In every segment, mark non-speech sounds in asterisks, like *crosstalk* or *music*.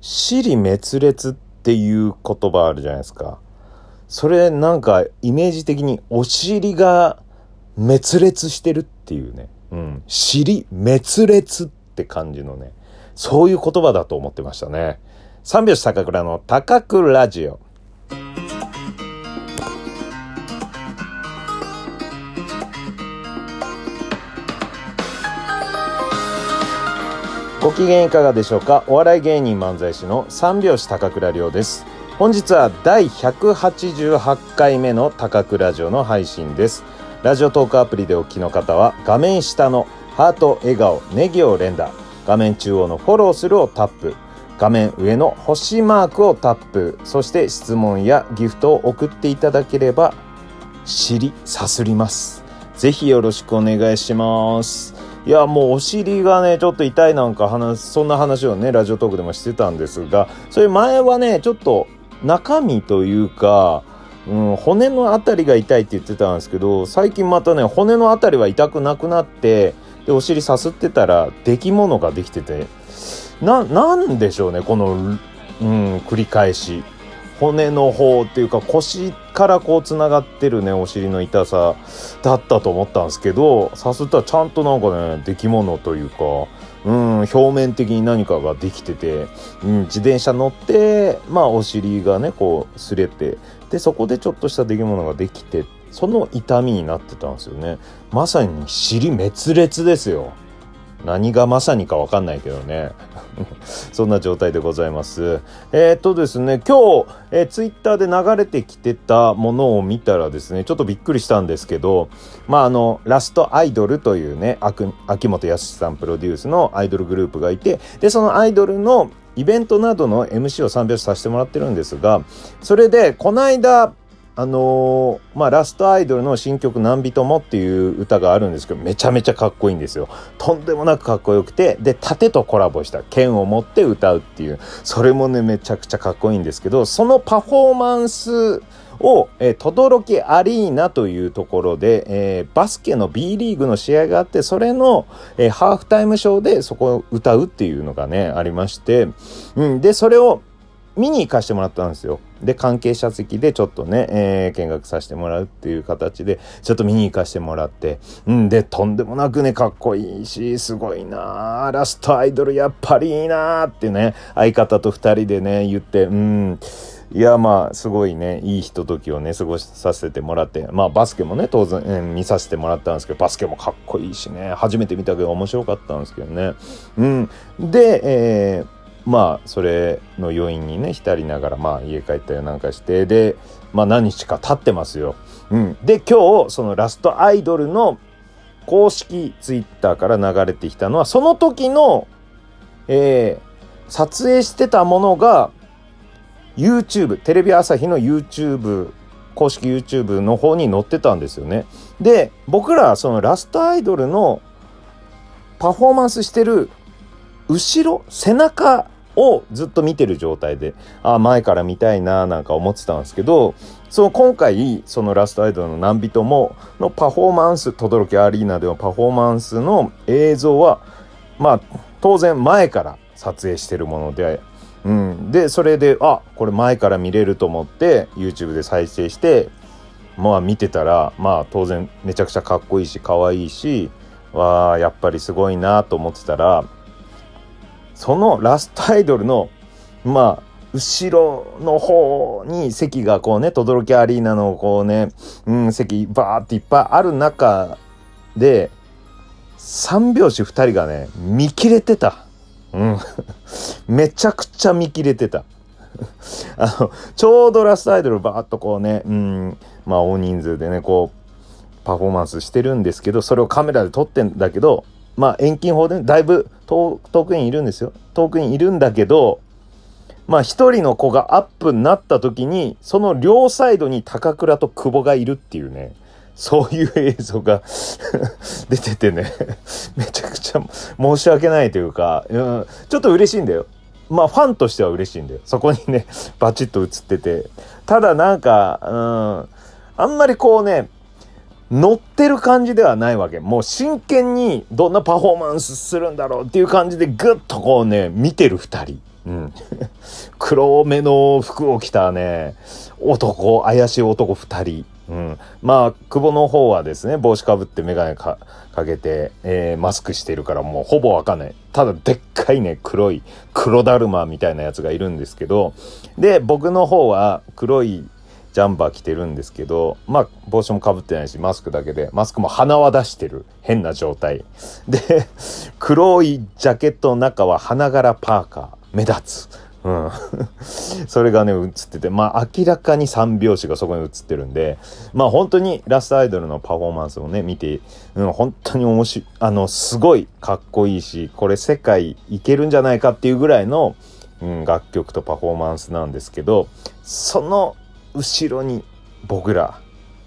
尻滅裂っていう言葉あるじゃないですか。それなんかイメージ的にお尻が滅裂してるっていうね。うん。尻滅裂って感じのね。そういう言葉だと思ってましたね。三拍子高倉の高倉ラジオ。ご機嫌いかがでしょうか？お笑い芸人漫才師の三拍子高倉涼です。本日は第188回目の高倉城の配信です。ラジオトークアプリでお聞きの方は画面下のハート、笑顔、ネギを連打。画面中央のフォローするをタップ。画面上の星マークをタップ。そして質問やギフトを送っていただければ知りさすります。ぜひよろしくお願いします。いや、もうお尻がね、ちょっと痛いなんか話、そんな話をね、ラジオトークでもしてたんですが、それ前はね、ちょっと中身というか、うん、骨のあたりが痛いって言ってたんですけど、最近またね、骨のあたりは痛くなくなって、で、お尻さすってたら、出来物ができてて、な、なんでしょうね、この、うん、繰り返し。骨の方っていうか腰からこうつながってるねお尻の痛さだったと思ったんですけどさすったらちゃんとなんかね出来物というかうん表面的に何かができてて、うん、自転車乗ってまあお尻がねこう擦れてでそこでちょっとした出来物ができてその痛みになってたんですよね。まさに尻滅裂ですよ。何がまさにかわかんないけどね。*laughs* そんな状態でございます。えー、っとですね、今日、えー、ツイッターで流れてきてたものを見たらですね、ちょっとびっくりしたんですけど、まあ、あの、ラストアイドルというね、秋元康さんプロデュースのアイドルグループがいて、で、そのアイドルのイベントなどの MC を参拍させてもらってるんですが、それで、この間、あのー、まあ、ラストアイドルの新曲「何人も」っていう歌があるんですけどめちゃめちゃかっこいいんですよ。とんでもなくかっこよくてで盾とコラボした剣を持って歌うっていうそれもねめちゃくちゃかっこいいんですけどそのパフォーマンスを、えー、轟アリーナというところで、えー、バスケの B リーグの試合があってそれの、えー、ハーフタイムショーでそこを歌うっていうのがねありまして、うん、でそれを見に行かしてもらったんですよ。で、関係者席でちょっとね、えー、見学させてもらうっていう形で、ちょっと見に行かしてもらって、うんで、とんでもなくね、かっこいいし、すごいなラストアイドルやっぱりいいなってね、相方と二人でね、言って、うん、いや、まあ、すごいね、いいひとときをね、過ごさせてもらって、まあ、バスケもね、当然、えー、見させてもらったんですけど、バスケもかっこいいしね、初めて見たけど面白かったんですけどね。うん。で、えー、まあそれの余韻にね浸りながらまあ家帰ったりなんかしてでまあ何日か経ってますよ。うん、で今日そのラストアイドルの公式ツイッターから流れてきたのはその時の、えー、撮影してたものが YouTube テレビ朝日の YouTube 公式 YouTube の方に載ってたんですよね。で僕らそのラストアイドルのパフォーマンスしてる後ろ背中をずっと見てる状態で、あ前から見たいななんか思ってたんですけど、その今回、そのラストアイドルの何人ものパフォーマンス、轟アリーナでのパフォーマンスの映像は、まあ、当然前から撮影してるもので、うん。で、それで、あ、これ前から見れると思って、YouTube で再生して、まあ見てたら、まあ当然めちゃくちゃかっこいいし、可愛いし、わあ、やっぱりすごいなと思ってたら、そのラストアイドルの、まあ、後ろの方に席がこうね、轟アリーナのこうね、うん、席バーっていっぱいある中で、三拍子二人がね、見切れてた。うん。*laughs* めちゃくちゃ見切れてた。*laughs* あの、ちょうどラストアイドルバーっとこうね、うん、まあ大人数でね、こう、パフォーマンスしてるんですけど、それをカメラで撮ってんだけど、まあ遠近法でだいぶ遠くにいるんですよ。遠くにいるんだけど、まあ一人の子がアップになった時に、その両サイドに高倉と久保がいるっていうね、そういう映像が *laughs* 出ててねめちゃくちゃ申し訳ないというか、うん、ちょっと嬉しいんだよ。まあファンとしては嬉しいんだよ。そこにね、バチッと映ってて。ただなんか、うん、あんまりこうね、乗ってる感じではないわけ。もう真剣にどんなパフォーマンスするんだろうっていう感じでぐっとこうね、見てる二人。うん。*laughs* 黒目の服を着たね、男、怪しい男二人。うん。まあ、久保の方はですね、帽子かぶって眼鏡かかけて、えー、マスクしてるからもうほぼわかんない。ただ、でっかいね、黒い、黒だるまみたいなやつがいるんですけど、で、僕の方は黒いジャンバー着てるんですけど、まあ、帽子もかぶってないし、マスクだけで、マスクも鼻は出してる。変な状態。で、黒いジャケットの中は花柄パーカー。目立つ。うん。*laughs* それがね、映ってて、まあ明らかに三拍子がそこに映ってるんで、まあ本当にラストアイドルのパフォーマンスをね、見て、うん、本当に面白い、あの、すごいかっこいいし、これ世界いけるんじゃないかっていうぐらいの、うん、楽曲とパフォーマンスなんですけど、その後ろに僕ら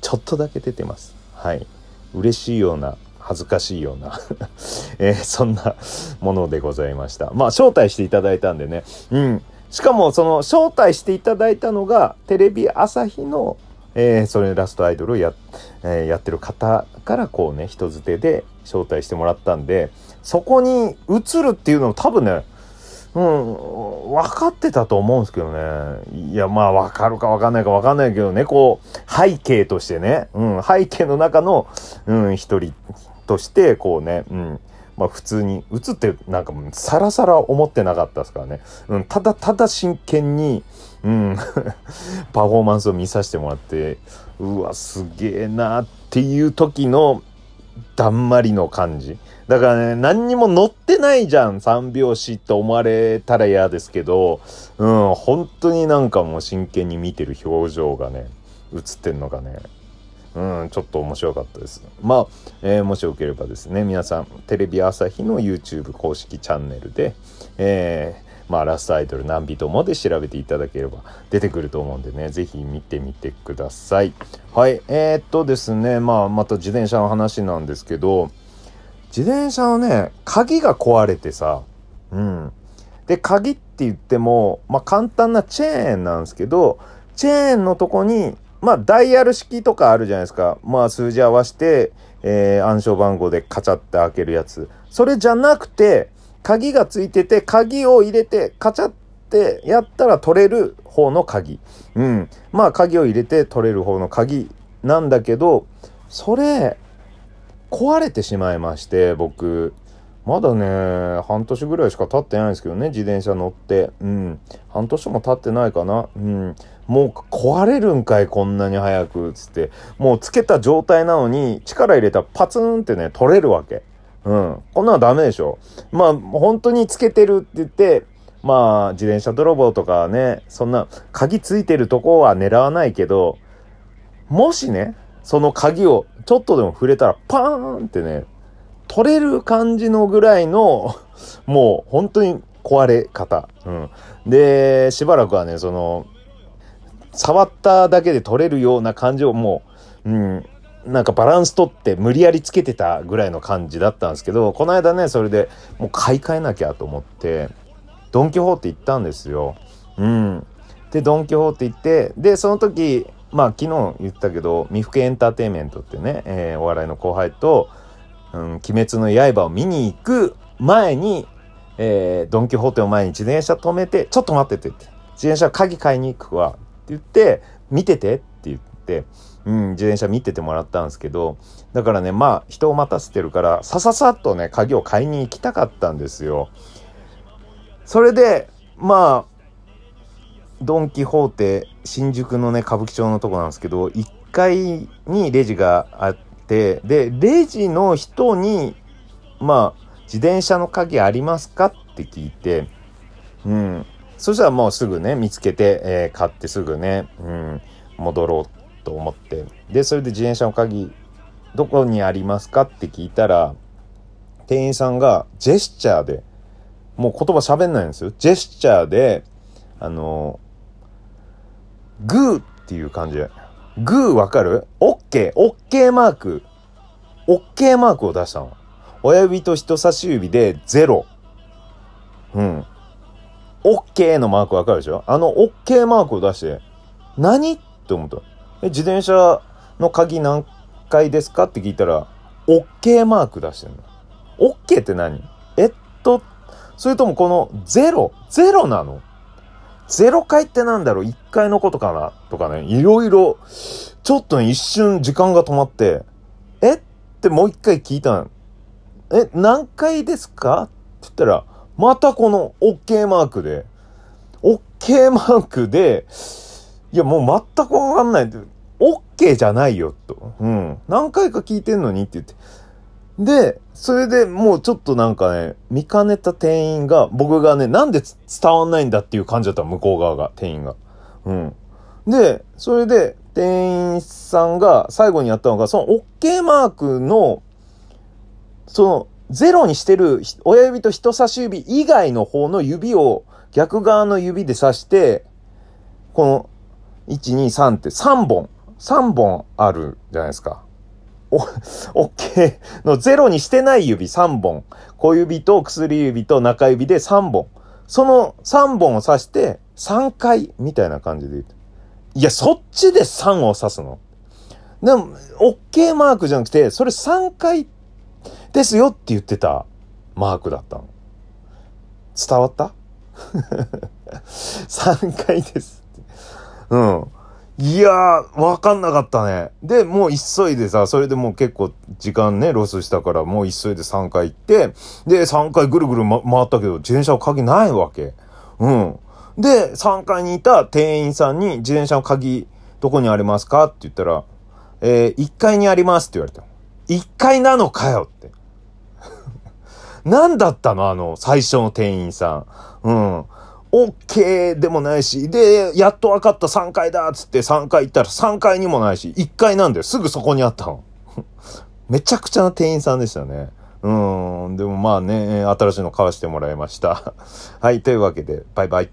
ちょっとだけ出てます。はい。嬉しいような恥ずかしいような *laughs* えー、そんなものでございました。まあ招待していただいたんでね。うん。しかもその招待していただいたのがテレビ朝日のえー、それラストアイドルをや,、えー、やってる方からこうね人づてで招待してもらったんでそこに移るっていうのも多分ねうん、分かってたと思うんですけどね。いや、まあ分かるか分かんないか分かんないけどね、こう、背景としてね、うん、背景の中の、うん、一人として、こうね、うん、まあ普通に、映ってなんかさらさら思ってなかったですからね。うん、ただただ真剣に、うん、*laughs* パフォーマンスを見させてもらって、うわ、すげえなっていう時の、だんまりの感じ。だからね、何にも乗ってないじゃん、三拍子と思われたら嫌ですけど、うん、本当になんかもう真剣に見てる表情がね、映ってんのがね、うん、ちょっと面白かったです。まあ、えー、もしよければですね、皆さん、テレビ朝日の YouTube 公式チャンネルで、えー、まあ、ラストアイドル何人もで調べていただければ出てくると思うんでね、ぜひ見てみてください。はい、えー、っとですね、まあ、また自転車の話なんですけど、自転車のね、鍵が壊れてさ、うん。で、鍵って言っても、まあ簡単なチェーンなんですけど、チェーンのとこに、まあダイヤル式とかあるじゃないですか。まあ数字合わせて、えー、暗証番号でカチャって開けるやつ。それじゃなくて、鍵がついてて、鍵を入れて、カチャってやったら取れる方の鍵。うん。まあ鍵を入れて取れる方の鍵なんだけど、それ、壊れてしまいまして僕。まだね半年ぐらいしか経ってないんですけどね自転車乗って。うん。半年も経ってないかな。うん。もう壊れるんかいこんなに早くつって。もうつけた状態なのに力入れたらパツンってね取れるわけ。うんこんなのダメでしょまあ本当につけてるって言ってまあ自転車泥棒とかねそんな鍵ついてるとこは狙わないけどもしねその鍵をちょっとでも触れたらパーンってね、取れる感じのぐらいの、もう本当に壊れ方。うん。で、しばらくはね、その、触っただけで取れるような感じをもう、うん、なんかバランス取って無理やりつけてたぐらいの感じだったんですけど、この間ね、それでもう買い替えなきゃと思って、ドン・キホーテ行ったんですよ。うん。で、ドン・キホーテ行って、で、その時、まあ昨日言ったけど、未服エンターテインメントってね、えー、お笑いの後輩と、うん、鬼滅の刃を見に行く前に、えー、ドン・キホーテを前に自転車止めて、ちょっと待っててって、自転車鍵買いに行くわって言って、見ててって、うん、自転車見ててもらったんですけど、だからね、まあ人を待たせてるから、さささっとね、鍵を買いに行きたかったんですよ。それで、まあ、ドン・キホーテ新宿のね歌舞伎町のとこなんですけど1階にレジがあってでレジの人にまあ自転車の鍵ありますかって聞いてうんそしたらもうすぐね見つけて、えー、買ってすぐね、うん、戻ろうと思ってでそれで自転車の鍵どこにありますか？って聞いたら店員さんがジェスチャーでもう言葉喋んないんですよジェスチャーであのグーっていう感じで。グーわかる？オッケー、オッケーマーク。オッケーマークを出したの。親指と人差し指でゼロ。うん。オッケーのマークわかるでしょ？あのオッケーマークを出して、何？って思った。自転車の鍵何回ですか？って聞いたら、オッケーマーク出してんの。オッケーって何？えっと、それともこのゼロ？ゼロなの？ゼロ回ってなんだろう ?1 回のことかな？とかね、いろいろ、ちょっとね、一瞬時間が止まって、えっ？てもう一回聞いたの。え、何回ですか？って言ったら、またこの OK マークで、OK マークで、いやもう全くわかんない。OK じゃないよ、と。うん。何回か聞いてんのにって言って。で、それでもうちょっとなんかね、見かねた店員が、僕がね、なんで伝わんないんだっていう感じだった向こう側が、店員が。うん。で、それで、店員さんが最後にやったのが、その OK マークの、その、ゼロにしてる親指と人差し指以外の方の指を逆側の指で刺して、この、1、2、3って3本、3本あるじゃないですか。お、OK のゼロにしてない指3本。小指と薬指と中指で3本。その3本を刺して3回みたいな感じで言う。いや、そっちで3を刺すのでも、OK マークじゃなくて、それ3回ですよって言ってたマークだったの。伝わった *laughs* ?3 回ですうん。いやー、わかんなかったね。で、もう急いでさ、それでもう結構時間ね、ロスしたから、もう急いで3回行って、で、3回ぐるぐる、ま、回ったけど、自転車の鍵ないわけ。うん。で、3階にいた店員さんに、自転車の鍵、どこにありますかって言ったら、えー、1階にありますって言われた。1階なのかよって。*laughs* 何だったのあの、最初の店員さん。うん。OK でもないし、で、やっと分かった3階だっつって3階行ったら3階にもないし、1階なんだよ。すぐそこにあったの。*laughs* めちゃくちゃな店員さんでしたね。うん。でもまあね、新しいの買わしてもらいました。はい。というわけで、バイバイ。